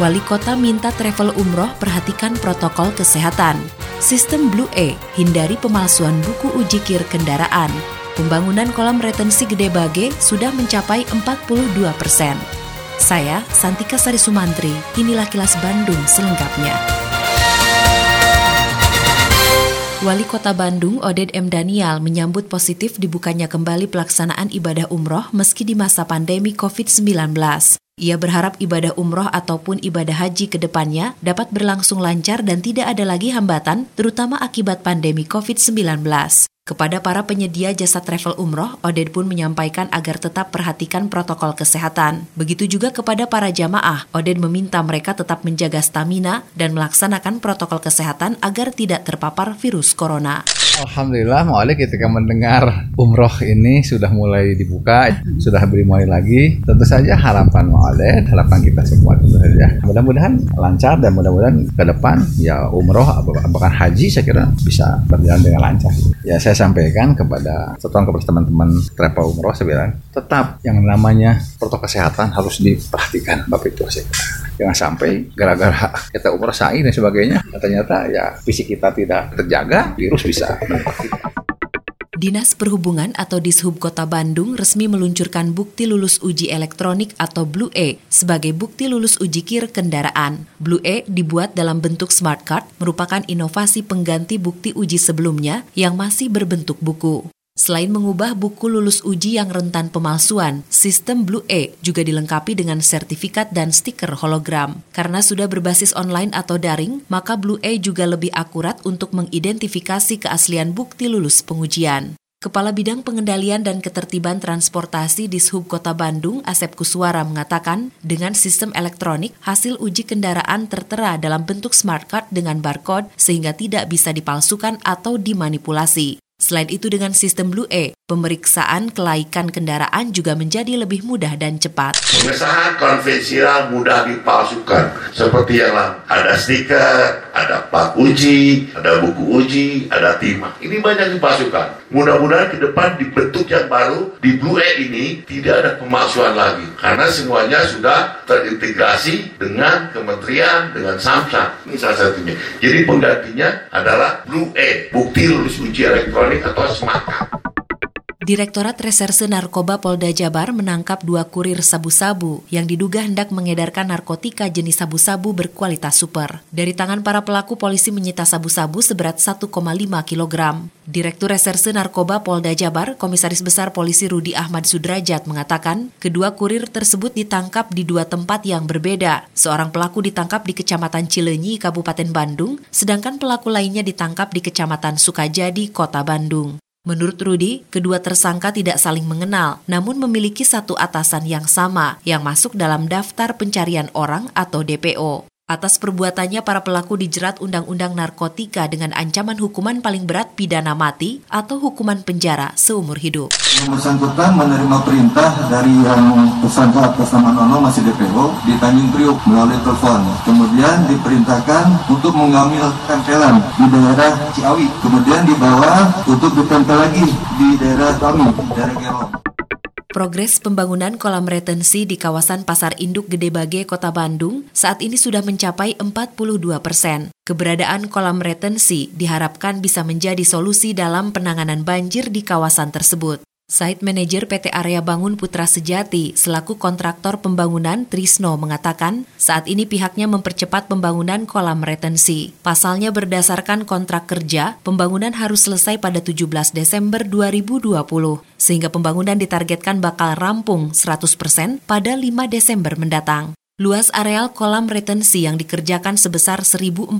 Wali Kota minta travel umroh perhatikan protokol kesehatan. Sistem Blue E, hindari pemalsuan buku uji kir kendaraan. Pembangunan kolam retensi Gede Bage sudah mencapai 42 persen. Saya, Santika Sari Sumantri, inilah kilas Bandung selengkapnya. Wali Kota Bandung, Oded M. Daniel, menyambut positif dibukanya kembali pelaksanaan ibadah umroh meski di masa pandemi COVID-19. Ia berharap ibadah umroh ataupun ibadah haji ke depannya dapat berlangsung lancar dan tidak ada lagi hambatan, terutama akibat pandemi COVID-19. Kepada para penyedia jasa travel umroh, Oded pun menyampaikan agar tetap perhatikan protokol kesehatan. Begitu juga kepada para jamaah, Oded meminta mereka tetap menjaga stamina dan melaksanakan protokol kesehatan agar tidak terpapar virus corona. Alhamdulillah, Ma'alik ketika mendengar umroh ini sudah mulai dibuka, sudah mulai lagi. Tentu saja harapan Ma'alik, harapan kita semua tentu saja. Mudah-mudahan lancar dan mudah-mudahan ke depan ya umroh, bahkan haji saya kira bisa berjalan dengan lancar. Ya saya sampaikan kepada setelah kepada teman-teman travel umroh saya bilang tetap yang namanya protokol kesehatan harus diperhatikan Bapak itu saya. Jangan sampai gara-gara kita umroh sa'i dan sebagainya, ternyata ya fisik kita tidak terjaga, virus bisa Dinas Perhubungan atau Dishub Kota Bandung resmi meluncurkan bukti lulus uji elektronik atau Blue E sebagai bukti lulus uji kir kendaraan. Blue E dibuat dalam bentuk smart card merupakan inovasi pengganti bukti uji sebelumnya yang masih berbentuk buku. Selain mengubah buku lulus uji yang rentan pemalsuan, sistem Blue E juga dilengkapi dengan sertifikat dan stiker hologram. Karena sudah berbasis online atau daring, maka Blue E juga lebih akurat untuk mengidentifikasi keaslian bukti lulus pengujian. Kepala Bidang Pengendalian dan Ketertiban Transportasi di Sub Kota Bandung, Asep Kuswara mengatakan, dengan sistem elektronik, hasil uji kendaraan tertera dalam bentuk smart card dengan barcode sehingga tidak bisa dipalsukan atau dimanipulasi. Selain itu dengan sistem Blue E, pemeriksaan kelaikan kendaraan juga menjadi lebih mudah dan cepat. Pengesahan konvensional mudah dipalsukan, seperti yang. Ada stiker, ada plat uji, ada buku uji, ada timah. Ini banyak dipalsukan. Mudah-mudahan ke depan dibentuk yang baru, di Blue E ini tidak ada pemalsuan lagi. Karena semuanya sudah terintegrasi dengan kementerian, dengan Samsung. Ini salah satunya. Jadi penggantinya adalah Blue E, bukti lulus uji elektronik atau semangat. Direktorat Reserse Narkoba Polda Jabar menangkap dua kurir sabu-sabu yang diduga hendak mengedarkan narkotika jenis sabu-sabu berkualitas super. Dari tangan para pelaku, polisi menyita sabu-sabu seberat 1,5 kg. Direktur Reserse Narkoba Polda Jabar, Komisaris Besar Polisi Rudi Ahmad Sudrajat mengatakan, kedua kurir tersebut ditangkap di dua tempat yang berbeda. Seorang pelaku ditangkap di Kecamatan Cilenyi, Kabupaten Bandung, sedangkan pelaku lainnya ditangkap di Kecamatan Sukajadi, Kota Bandung. Menurut Rudi, kedua tersangka tidak saling mengenal, namun memiliki satu atasan yang sama yang masuk dalam daftar pencarian orang atau DPO. Atas perbuatannya, para pelaku dijerat Undang-Undang Narkotika dengan ancaman hukuman paling berat pidana mati atau hukuman penjara seumur hidup. Yang bersangkutan menerima perintah dari yang tersangka atas nama Nono masih DPO di Tanjung Priuk melalui telepon. Kemudian diperintahkan untuk mengambil tempelan di daerah Ciawi. Kemudian dibawa untuk ditempel lagi di daerah kami, daerah Gelong. Progres pembangunan kolam retensi di kawasan Pasar Induk Gede Bage, Kota Bandung saat ini sudah mencapai 42 persen. Keberadaan kolam retensi diharapkan bisa menjadi solusi dalam penanganan banjir di kawasan tersebut. Site Manager PT Area Bangun Putra Sejati selaku kontraktor pembangunan Trisno mengatakan saat ini pihaknya mempercepat pembangunan kolam retensi. Pasalnya berdasarkan kontrak kerja, pembangunan harus selesai pada 17 Desember 2020 sehingga pembangunan ditargetkan bakal rampung 100% pada 5 Desember mendatang. Luas areal kolam retensi yang dikerjakan sebesar 1.400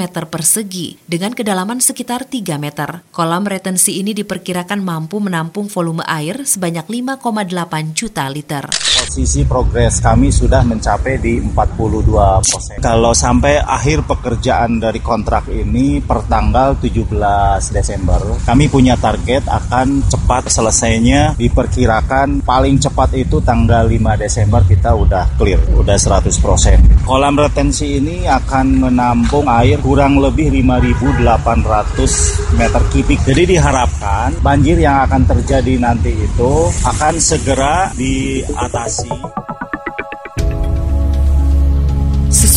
meter persegi dengan kedalaman sekitar 3 meter. Kolam retensi ini diperkirakan mampu menampung volume air sebanyak 5,8 juta liter. Posisi progres kami sudah mencapai di 42 persen. Kalau sampai akhir pekerjaan dari kontrak ini per tanggal 17 Desember, kami punya target akan cepat selesainya diperkirakan paling cepat itu tanggal 5 Desember kita udah clear, udah sudah 100%. Kolam retensi ini akan menampung air kurang lebih 5.800 meter kubik. Jadi diharapkan banjir yang akan terjadi nanti itu akan segera diatasi.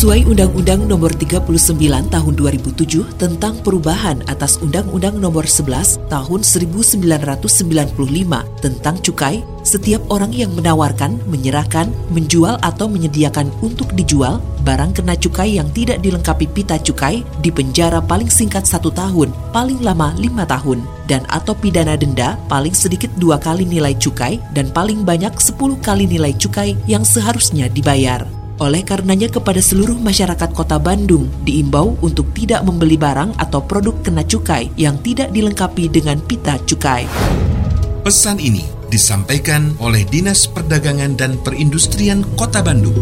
Sesuai Undang-Undang Nomor 39 Tahun 2007 tentang perubahan atas Undang-Undang Nomor 11 Tahun 1995 tentang cukai, setiap orang yang menawarkan, menyerahkan, menjual atau menyediakan untuk dijual barang kena cukai yang tidak dilengkapi pita cukai dipenjara paling singkat satu tahun, paling lama lima tahun, dan atau pidana denda paling sedikit dua kali nilai cukai dan paling banyak sepuluh kali nilai cukai yang seharusnya dibayar. Oleh karenanya kepada seluruh masyarakat kota Bandung diimbau untuk tidak membeli barang atau produk kena cukai yang tidak dilengkapi dengan pita cukai. Pesan ini disampaikan oleh Dinas Perdagangan dan Perindustrian Kota Bandung.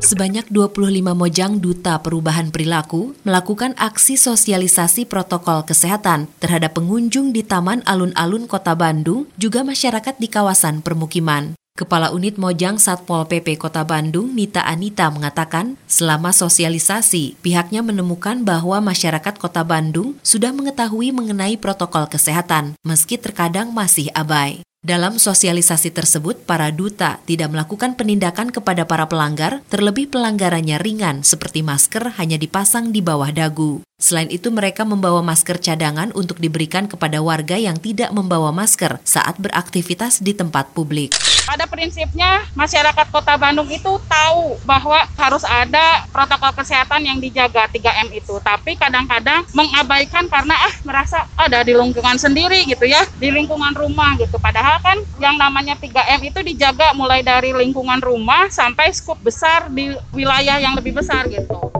Sebanyak 25 Mojang Duta Perubahan Perilaku melakukan aksi sosialisasi protokol kesehatan terhadap pengunjung di Taman Alun-Alun Kota Bandung, juga masyarakat di kawasan permukiman. Kepala Unit Mojang Satpol PP Kota Bandung, Nita Anita, mengatakan selama sosialisasi, pihaknya menemukan bahwa masyarakat Kota Bandung sudah mengetahui mengenai protokol kesehatan, meski terkadang masih abai. Dalam sosialisasi tersebut, para duta tidak melakukan penindakan kepada para pelanggar, terlebih pelanggarannya ringan seperti masker hanya dipasang di bawah dagu. Selain itu, mereka membawa masker cadangan untuk diberikan kepada warga yang tidak membawa masker saat beraktivitas di tempat publik. Pada prinsipnya, masyarakat Kota Bandung itu tahu bahwa harus ada protokol kesehatan yang dijaga 3M itu. Tapi kadang-kadang mengabaikan karena ah merasa ada di lingkungan sendiri gitu ya, di lingkungan rumah gitu. Padahal kan yang namanya 3M itu dijaga mulai dari lingkungan rumah sampai skup besar di wilayah yang lebih besar gitu.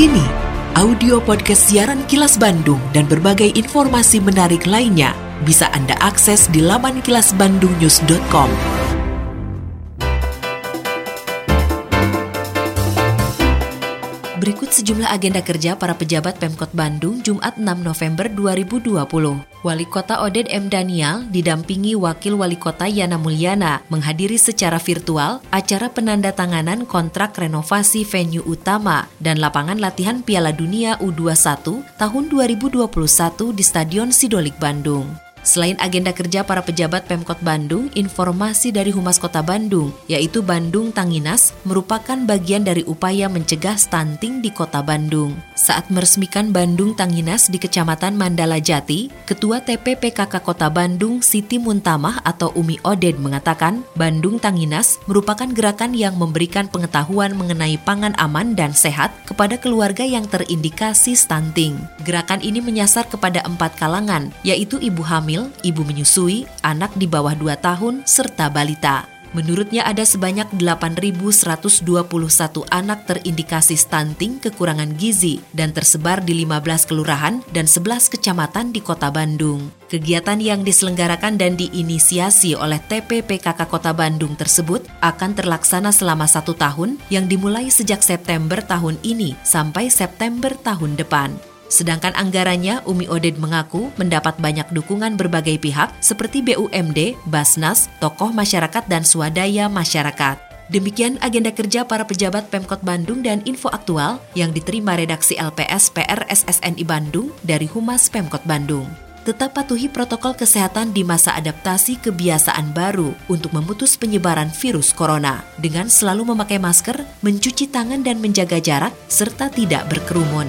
Kini, audio podcast siaran Kilas Bandung dan berbagai informasi menarik lainnya bisa Anda akses di laman kilasbandungnews.com. Berikut sejumlah agenda kerja para pejabat Pemkot Bandung Jumat 6 November 2020. Wali Kota Oded M. Daniel didampingi Wakil Wali Kota Yana Mulyana menghadiri secara virtual acara penandatanganan kontrak renovasi venue utama dan lapangan latihan Piala Dunia U21 tahun 2021 di Stadion Sidolik Bandung. Selain agenda kerja para pejabat Pemkot Bandung, informasi dari Humas Kota Bandung, yaitu Bandung Tanginas, merupakan bagian dari upaya mencegah stunting di Kota Bandung. Saat meresmikan Bandung Tanginas di Kecamatan Mandala Jati, Ketua TPPKK Kota Bandung Siti Muntamah atau Umi Oded mengatakan, Bandung Tanginas merupakan gerakan yang memberikan pengetahuan mengenai pangan aman dan sehat kepada keluarga yang terindikasi stunting. Gerakan ini menyasar kepada empat kalangan, yaitu ibu hamil, hamil, ibu menyusui, anak di bawah 2 tahun, serta balita. Menurutnya ada sebanyak 8.121 anak terindikasi stunting kekurangan gizi dan tersebar di 15 kelurahan dan 11 kecamatan di kota Bandung. Kegiatan yang diselenggarakan dan diinisiasi oleh TPPKK Kota Bandung tersebut akan terlaksana selama satu tahun yang dimulai sejak September tahun ini sampai September tahun depan. Sedangkan anggarannya, Umi Oded mengaku mendapat banyak dukungan berbagai pihak seperti BUMD, Basnas, tokoh masyarakat dan swadaya masyarakat. Demikian agenda kerja para pejabat Pemkot Bandung dan info aktual yang diterima redaksi LPS PR SSNI Bandung dari Humas Pemkot Bandung. Tetap patuhi protokol kesehatan di masa adaptasi kebiasaan baru untuk memutus penyebaran virus corona dengan selalu memakai masker, mencuci tangan dan menjaga jarak serta tidak berkerumun.